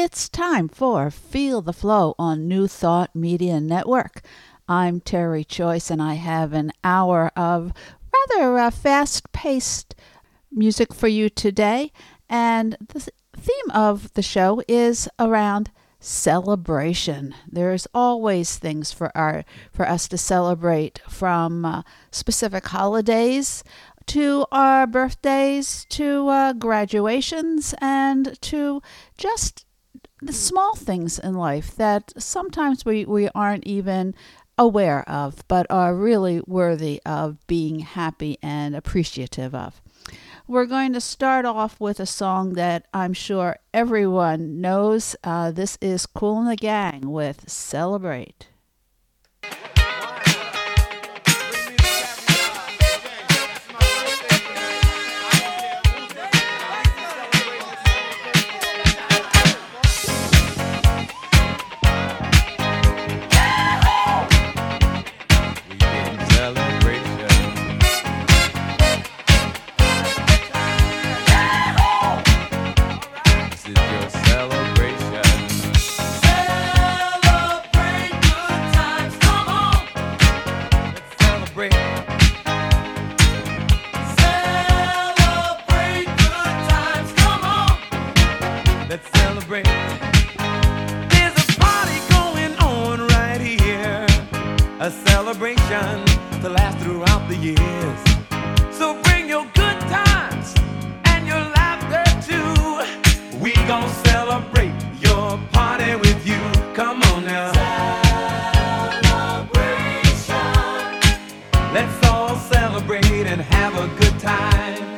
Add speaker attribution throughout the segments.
Speaker 1: It's time for Feel the Flow on New Thought Media Network. I'm Terry Choice, and I have an hour of rather uh, fast paced music for you today. And the theme of the show is around celebration. There's always things for our for us to celebrate from uh, specific holidays to our birthdays to uh, graduations and to just the small things in life that sometimes we, we aren't even aware of, but are really worthy of being happy and appreciative of. We're going to start off with a song that I'm sure everyone knows. Uh, this is Kool and the Gang with Celebrate.
Speaker 2: Let's all celebrate and have a good time.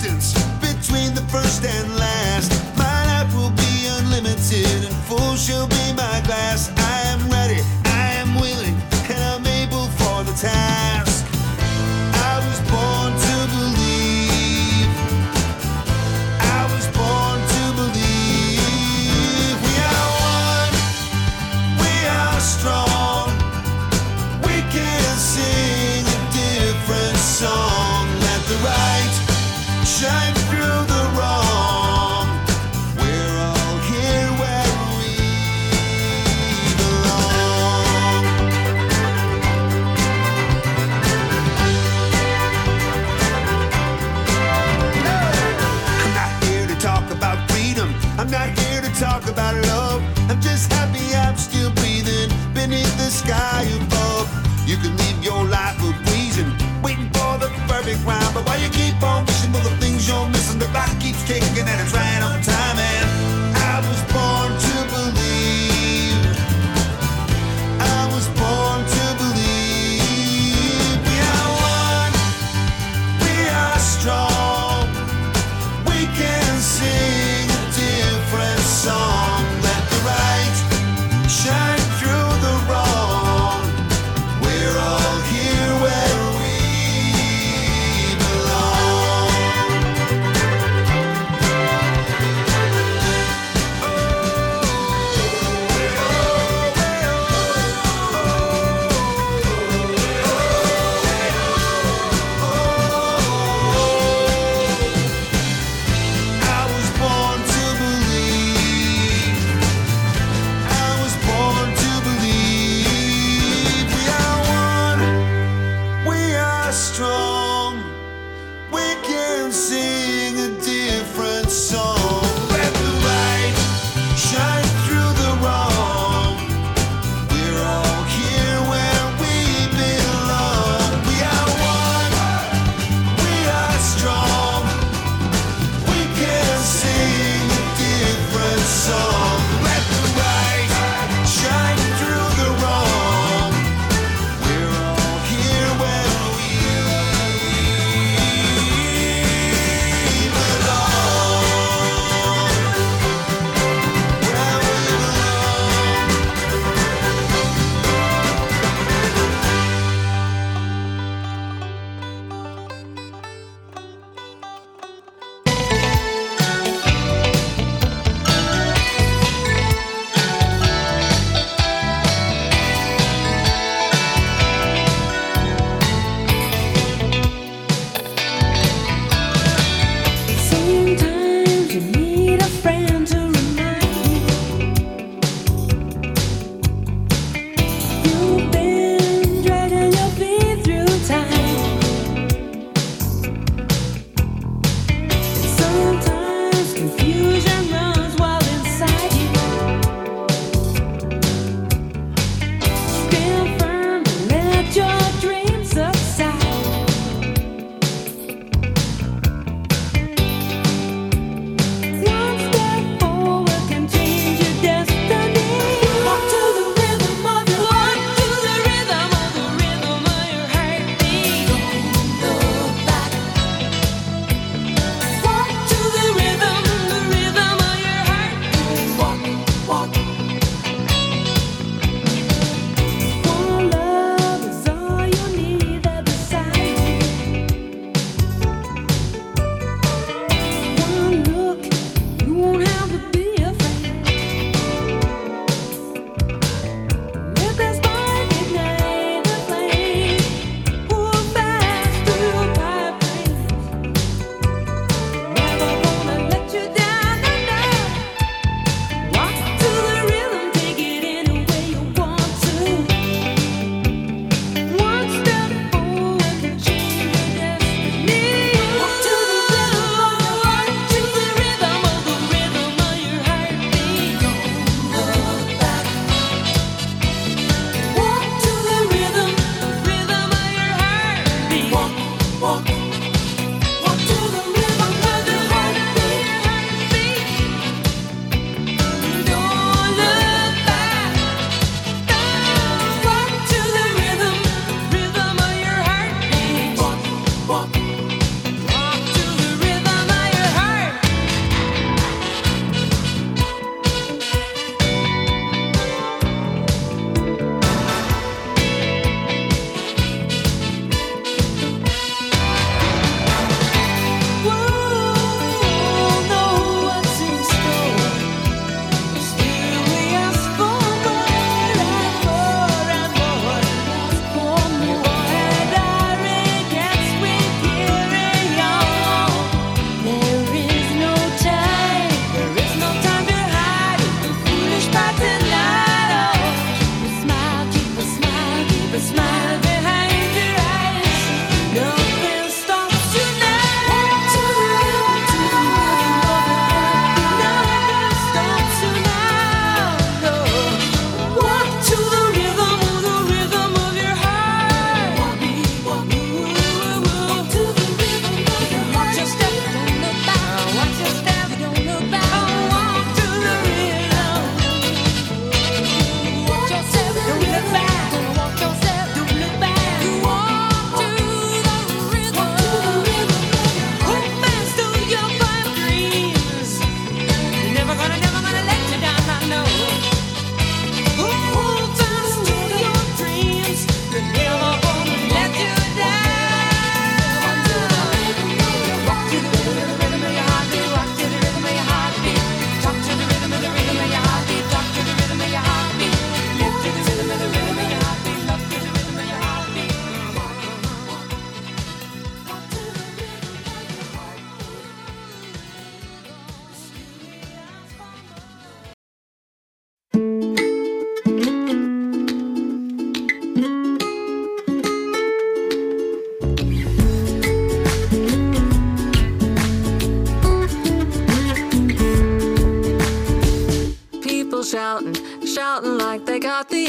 Speaker 2: Distance
Speaker 3: between the first and last.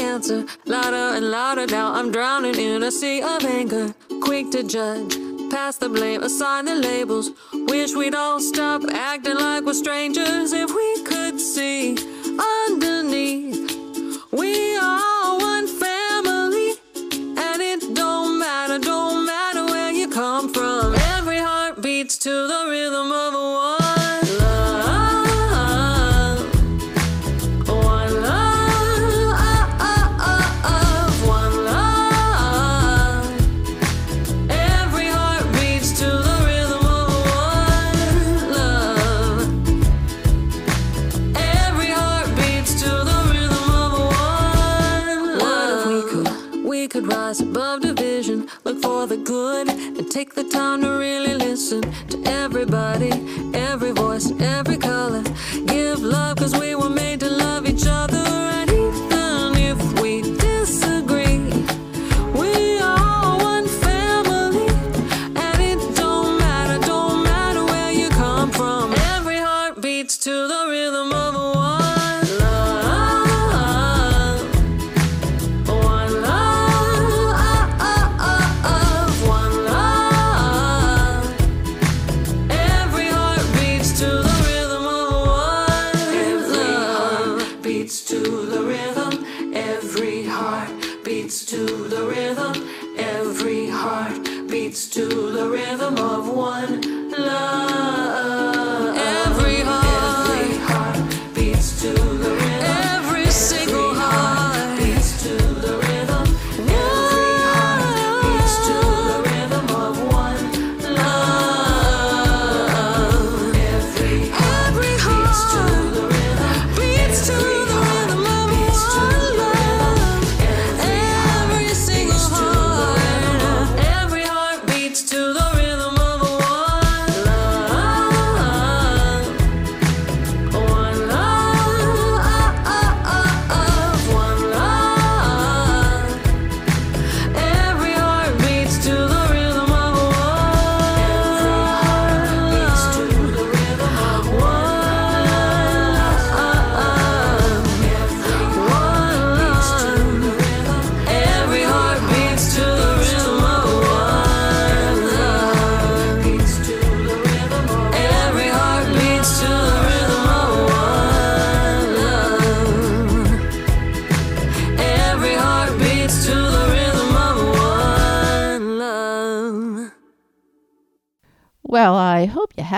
Speaker 3: Answer. Louder and louder now, I'm drowning in a sea of anger. Quick to judge, pass the blame, assign the labels. Wish we'd all stop acting like we're strangers if we could see underneath. We are one family, and it don't matter, don't matter where you come from. Every heart beats to the rhythm of one time to really listen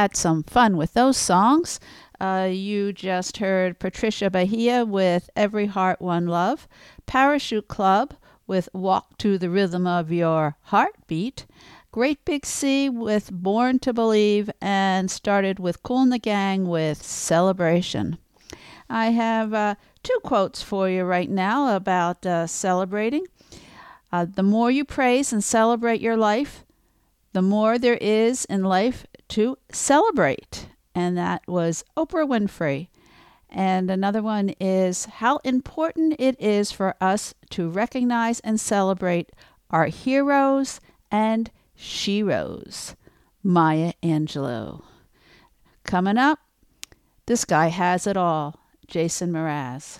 Speaker 4: had some fun with those songs. Uh, you just heard Patricia Bahia with Every Heart One Love, Parachute Club with Walk to the Rhythm of Your Heartbeat, Great Big Sea with Born to Believe, and started with Kool and the Gang with Celebration. I have uh, two quotes for you right now about uh, celebrating. Uh, the more you praise and celebrate your life, the more there is in life to celebrate. And that was Oprah Winfrey. And another one is how important it is for us to recognize and celebrate our heroes and sheroes. Maya Angelou. Coming up, this guy has it all. Jason Mraz.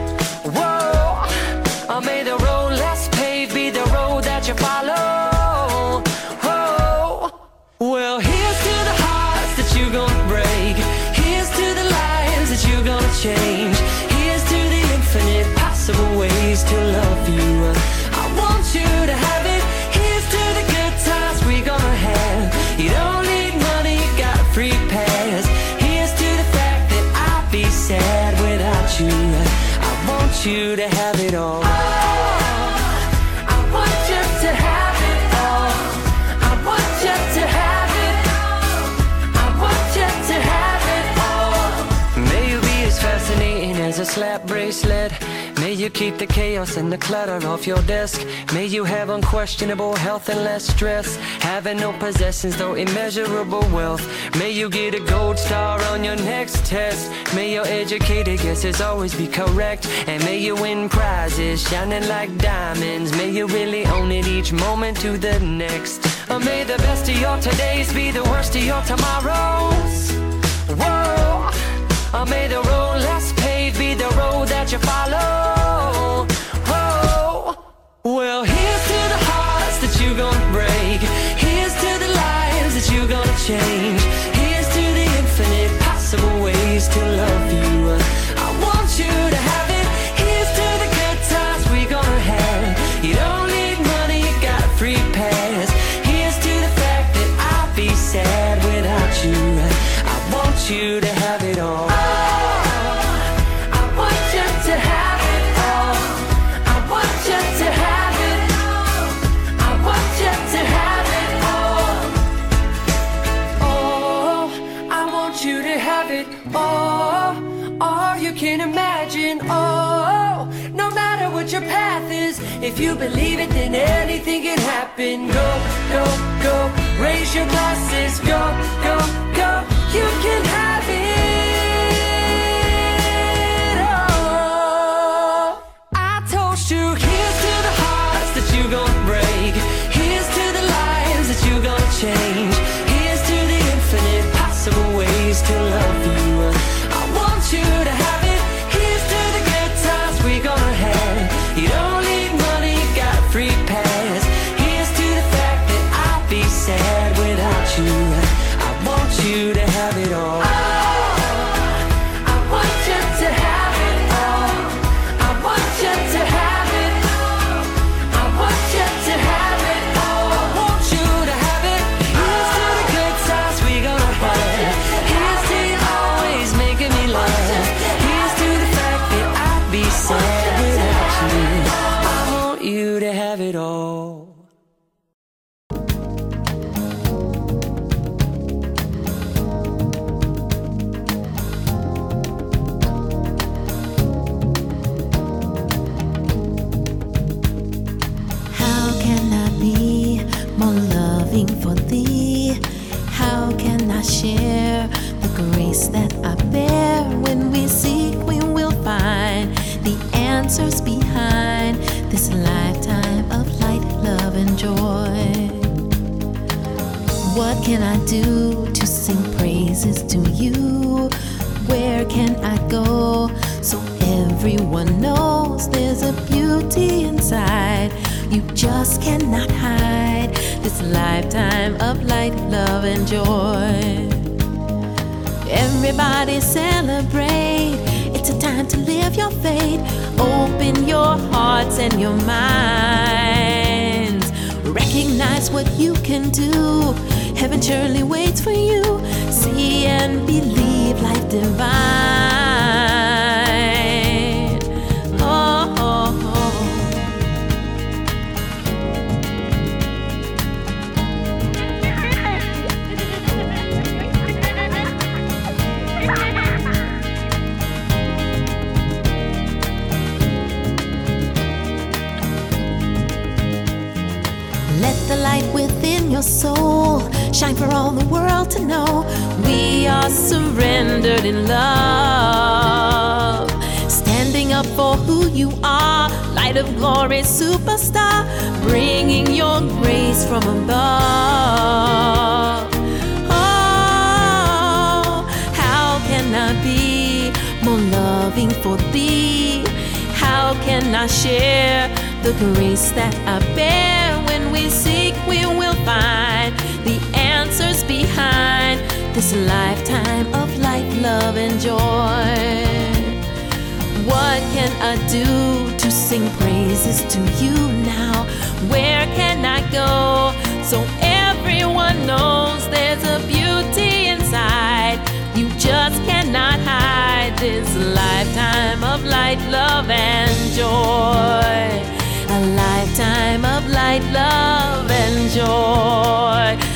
Speaker 5: Or may the road less paved be the road that you follow. Oh, well, here's to the hearts that you're gonna break. Here's to the lives that you're gonna change. Here's to the infinite possible ways to love you. I want you
Speaker 3: keep the chaos and the clutter off your desk. May you have unquestionable health and less stress. Having no possessions, though immeasurable wealth. May you get a gold star on your next test. May your educated guesses always be correct. And may you win prizes shining like diamonds. May you really own it each moment to the next. Or may the best of your todays be the worst of your tomorrows. Whoa. Or may the road less the road that you follow. Whoa. Well, here's to the hearts that you're gonna break. Here's to the lives that you're gonna change. Here's to the infinite possible ways to love you. You believe it, then anything can happen. Go, go, go. Raise your glasses. Go, go, go. You can have it
Speaker 6: answers behind this lifetime of light, love, and joy. What can I do to sing praises to you? Where can I go so everyone knows there's a beauty inside you just cannot hide? This lifetime of light, love, and joy. Everybody celebrate. It's a time to live your faith. Open your hearts and your minds. Recognize what you can do. Heaven surely waits for you. See and believe life divine. Shine for all the world to know. We are surrendered in love. Standing up for who you are, light of glory, superstar, bringing your grace from above. Oh, how can I be more loving for thee? How can I share the grace that I bear? When we seek, we will find behind this lifetime of light, love, and joy. What can I do to sing praises to you now? Where can I go so everyone knows there's a beauty inside? You just cannot hide this lifetime of light, love, and joy. A lifetime of light, love, and joy.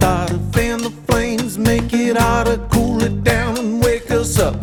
Speaker 7: Fire starter, fan the flames, make it hotter, cool it down, and wake us up.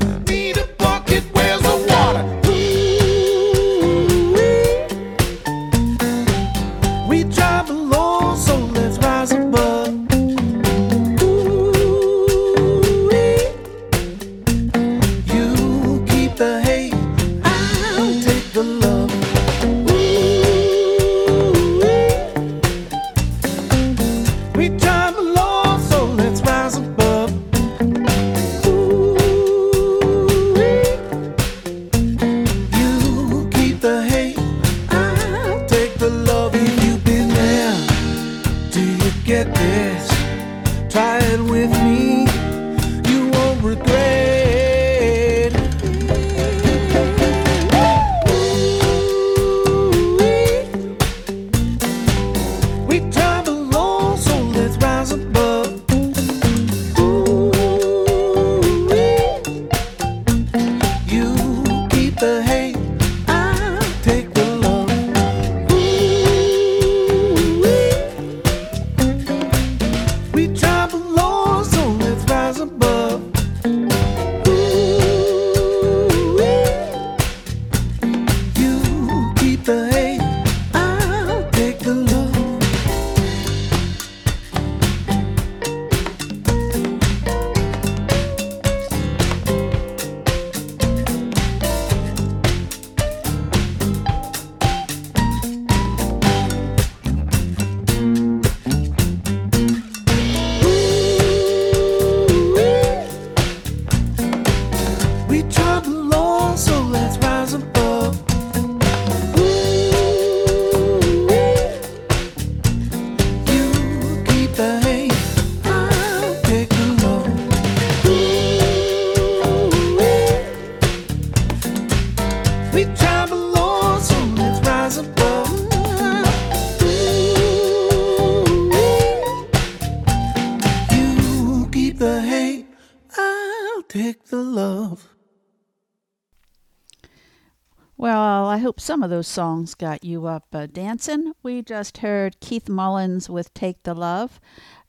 Speaker 4: Some of those songs got you up uh, dancing. We just heard Keith Mullins with Take the Love,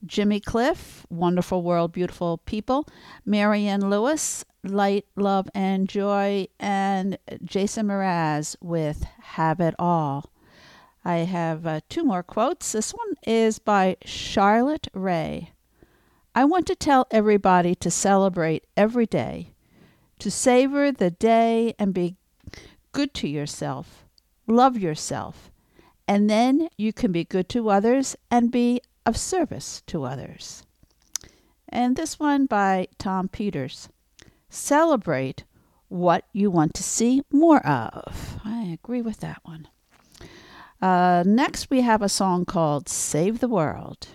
Speaker 4: Jimmy Cliff, Wonderful World, Beautiful People, Marianne Lewis, Light, Love, and Joy, and Jason Mraz with Have It All. I have uh, two more quotes. This one is by Charlotte Rae. I want to tell everybody to celebrate every day, to savor the day and be good to yourself, love yourself, and then you can be good to others and be of service to others. And this one by Tom Peters. Celebrate what you want to see more of. I agree with that one. Uh, next, we have a song called Save the World.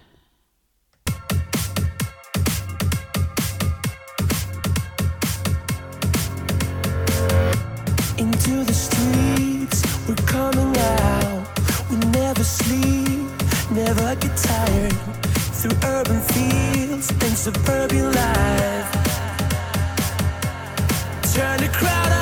Speaker 1: Into the streets, we're coming out. We never sleep, never get tired. Through urban fields and suburban life. Turn the crowd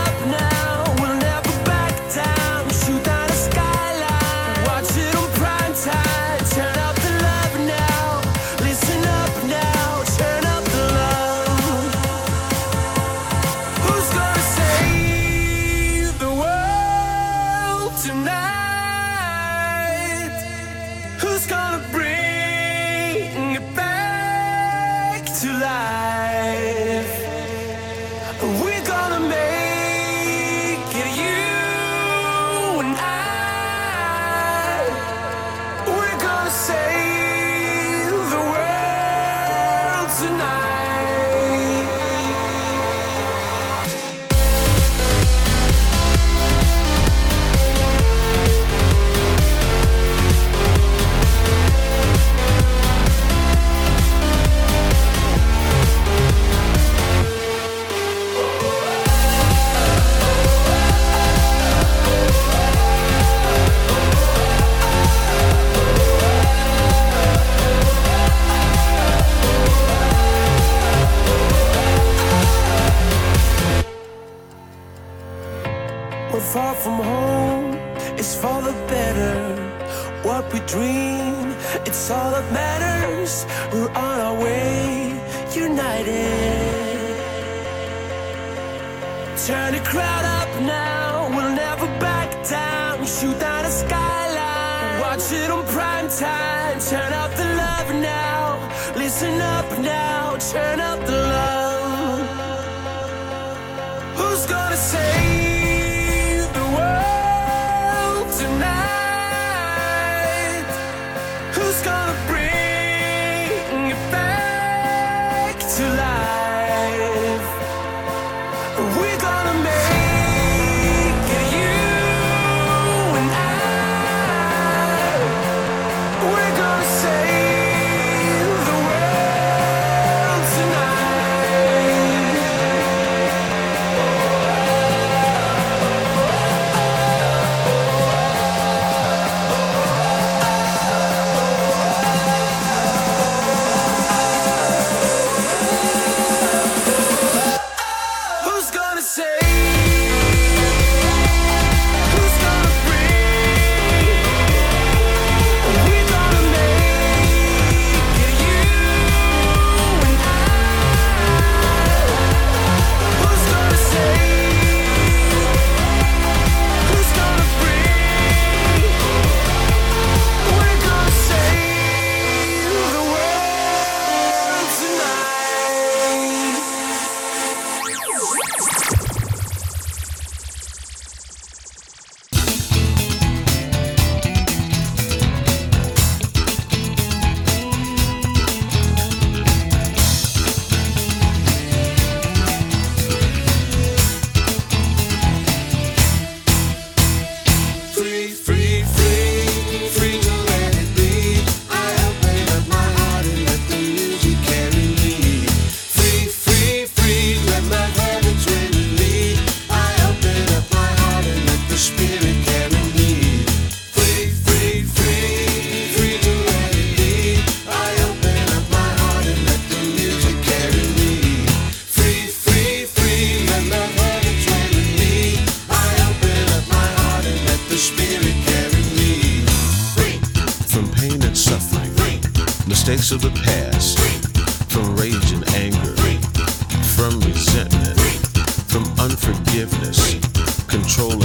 Speaker 8: mistakes of the past, from rage and anger, from resentment, from unforgiveness, control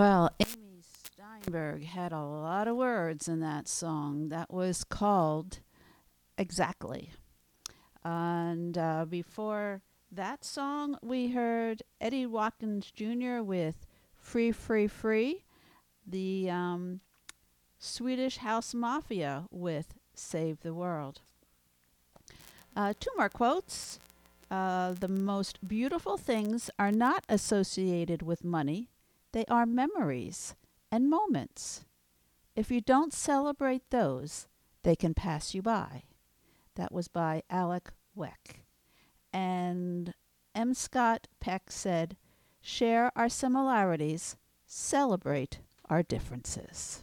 Speaker 9: Well,
Speaker 4: Amy Steinberg had a lot of words in that song that was called Exactly. And uh, before that song, we heard Eddie Watkins Jr. with Free, Free, Free, the um, Swedish House Mafia with Save the World. Uh, two more quotes. Uh, the most beautiful things are not associated with money, they are memories and moments. If you don't celebrate those, they can pass you by. That was by Alek Wek. And M. Scott Peck said, Share our similarities, celebrate our differences.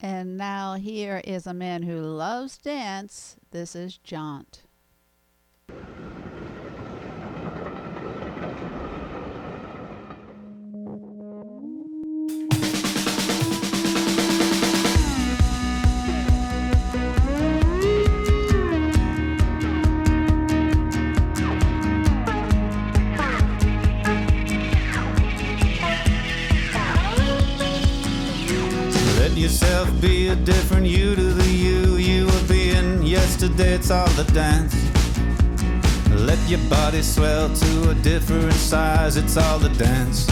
Speaker 4: And now here is a man who loves dance. This is
Speaker 10: Jont. be a different you to the you you were being yesterday. It's all the dance. Let your body swell to a different size. It's all the dance.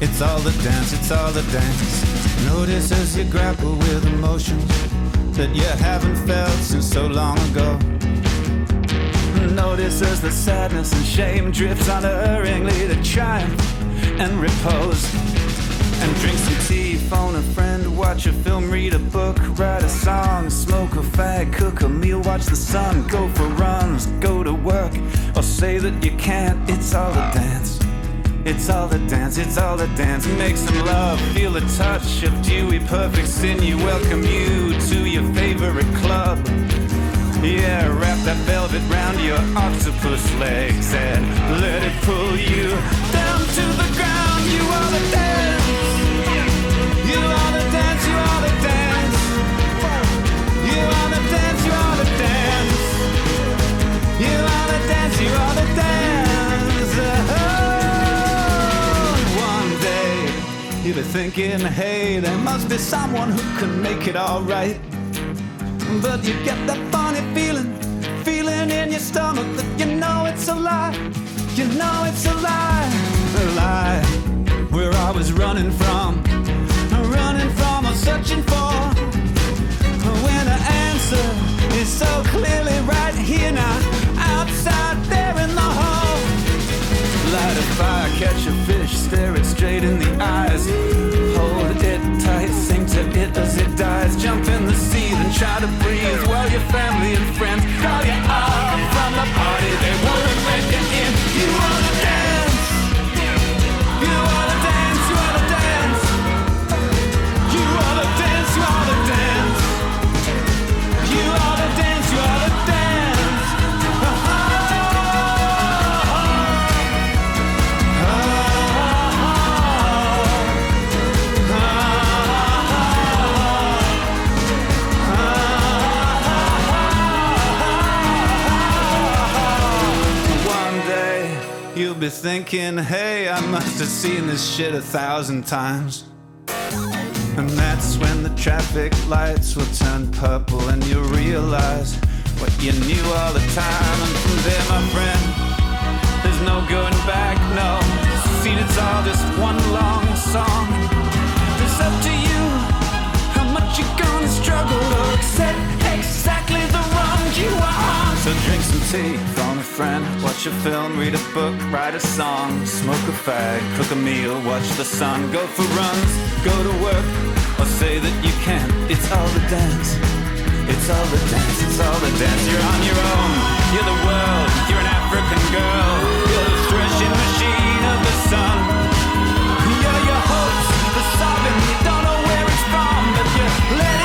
Speaker 10: It's all the dance. It's all the dance. Notice as you grapple with emotions that you haven't felt since so long ago. Notice as the sadness and shame drifts unerringly to triumph and repose. And drink some tea watch a film, read a book, write a song, smoke a fag, cook a meal, watch the sun, go for runs, go to work, or say that you can't. It's all a dance. It's all a dance, it's all a dance. Make some love, feel the touch of dewy perfect sin. You welcome you to your favorite club. Yeah, wrap that velvet round your octopus legs and let it pull you down to the ground. You are the dance. You are the dance. Oh, one day you'll be thinking, hey, there must be someone who can make it alright. But you get that funny feeling, feeling in your stomach that you know it's a lie. You know it's a lie, a lie. We're always running from, running from or searching for. When the answer is so clearly right here now, outside there in the hall. Light a fire, catch a fish, stare it straight in the eyes. Hold it tight, sing to it as it dies. Jump in the sea, then try to breathe while your family and friends call you off from the party. You'll be thinking, hey, I must have seen this shit a thousand times. And that's when the traffic lights will turn purple and you'll realize what you knew all the time. And from there, my friend, there's no going back, no. See, it's all just one long song. It's up to you how much you're gonna struggle to accept exactly the wrong you are. So drink some tea, phone a friend, watch a film, read a book, write a song, smoke a fag, cook a meal, watch the sun, go for runs, go to work, or say that you can't. It's all the dance. It's all the dance, it's all the dance. You're on your own, you're the world, you're an African girl, you're the threshing machine of the sun. You're your hopes, the sobbing, you don't know where it's from, but you let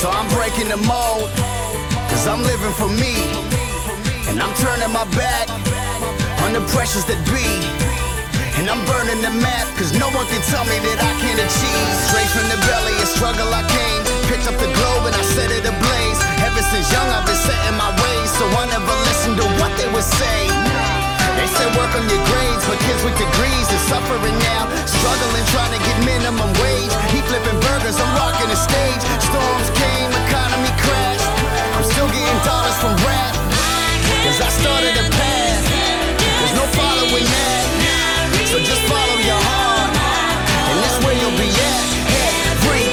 Speaker 8: So I'm breaking the mold, cause I'm living for me. And I'm turning my back on the pressures that be. And I'm burning the map, cause no one can tell me that I can't achieve. Straight from the belly, a struggle I came. Picked up the globe and I set it ablaze. Ever since young, I've been setting my ways, so I never listened to what they would say. They said work on your grades, but kids with degrees are suffering now. Struggling, trying to get minimum wage. He flipping burgers, I'm rocking the stage. Storms came, economy crashed. I'm still getting dollars from rap. Cause I started a path. There's no following that. So just follow your heart. And that's where you'll be at.
Speaker 3: Head, Every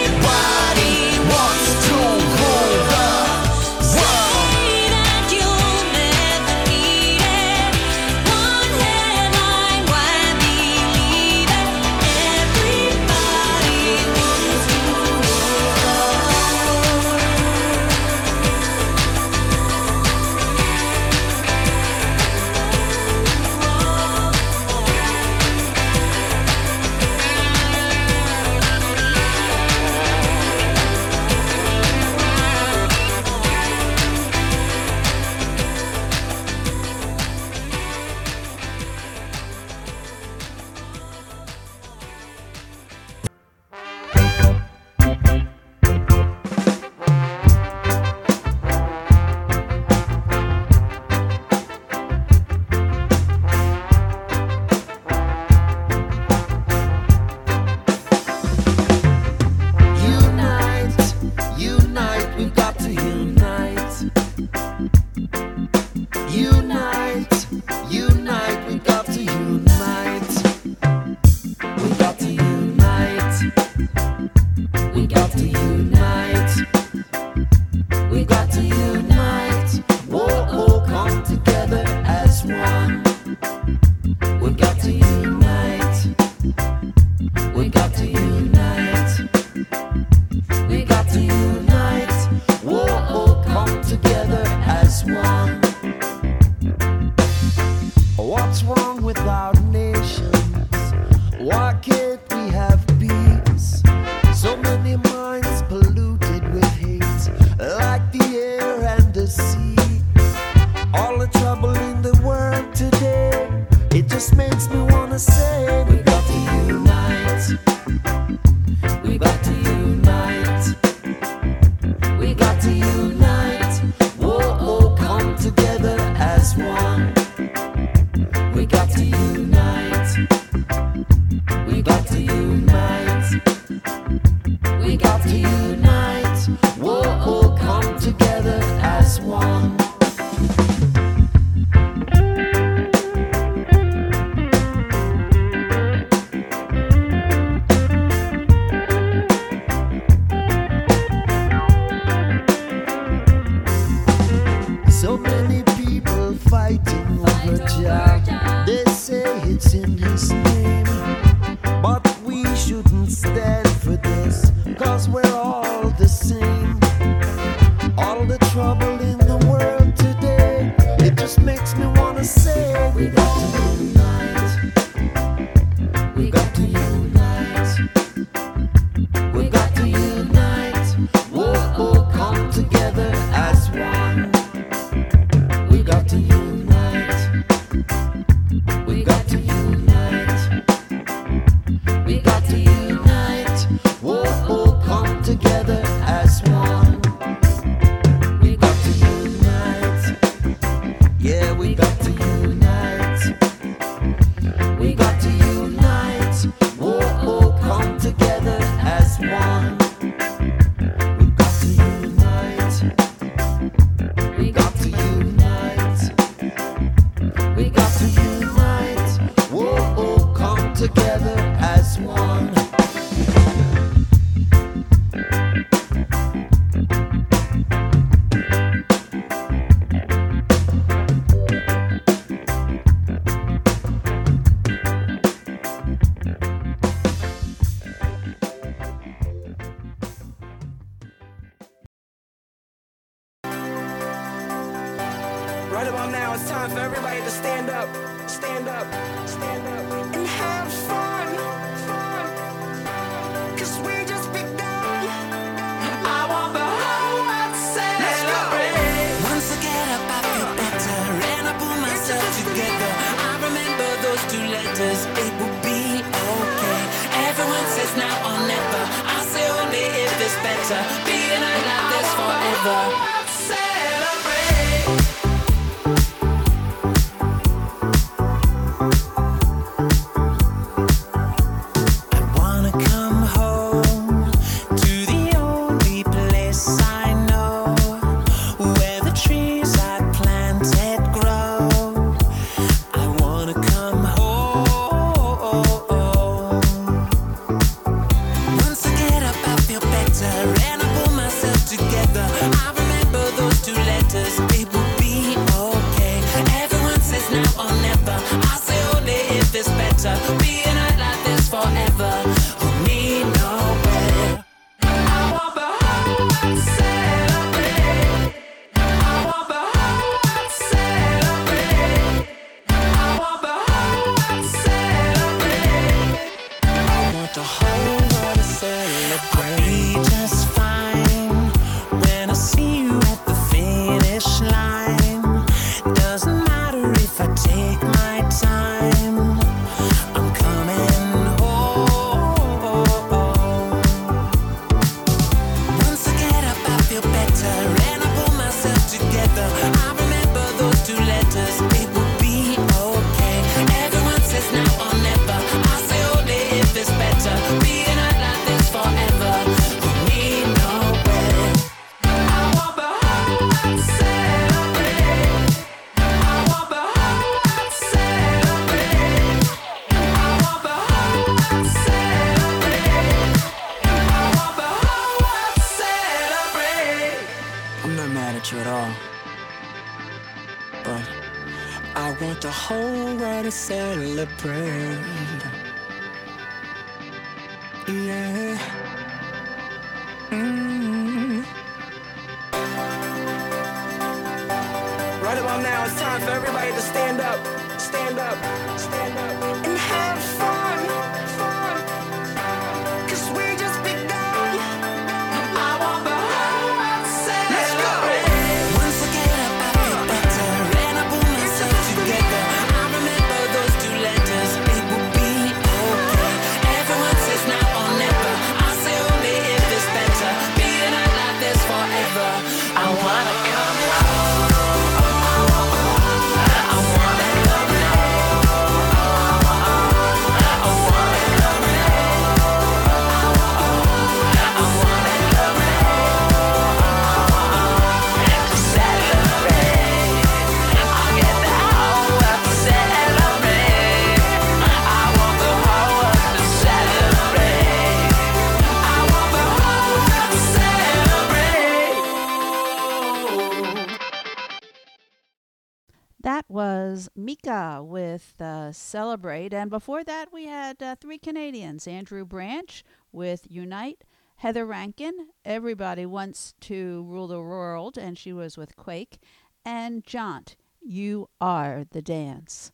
Speaker 3: Celebrate.
Speaker 11: And
Speaker 4: before that, we had uh, three Canadians Andru Branch with Unite, Heather Rankin, Everybody Wants to Rule the World, and she was with Quake, and Jont, You Are the Dance.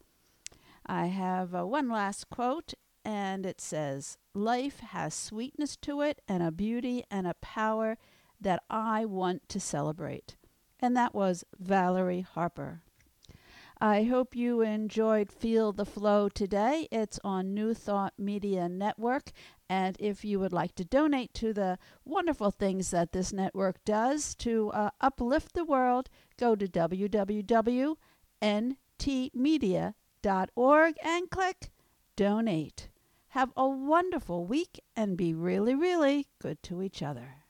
Speaker 4: I have uh, one last quote, and it says Life has sweetness to it, and a beauty and a power that I want to celebrate. And that was Valerie Harper. I hope you enjoyed Feel the Flow today. It's on New Thought Media Network. And if you would like to donate to the wonderful things that this network does to uh, uplift the world, go to www.ntmedia.org and click Donate. Have a wonderful week and be really, really good to each other.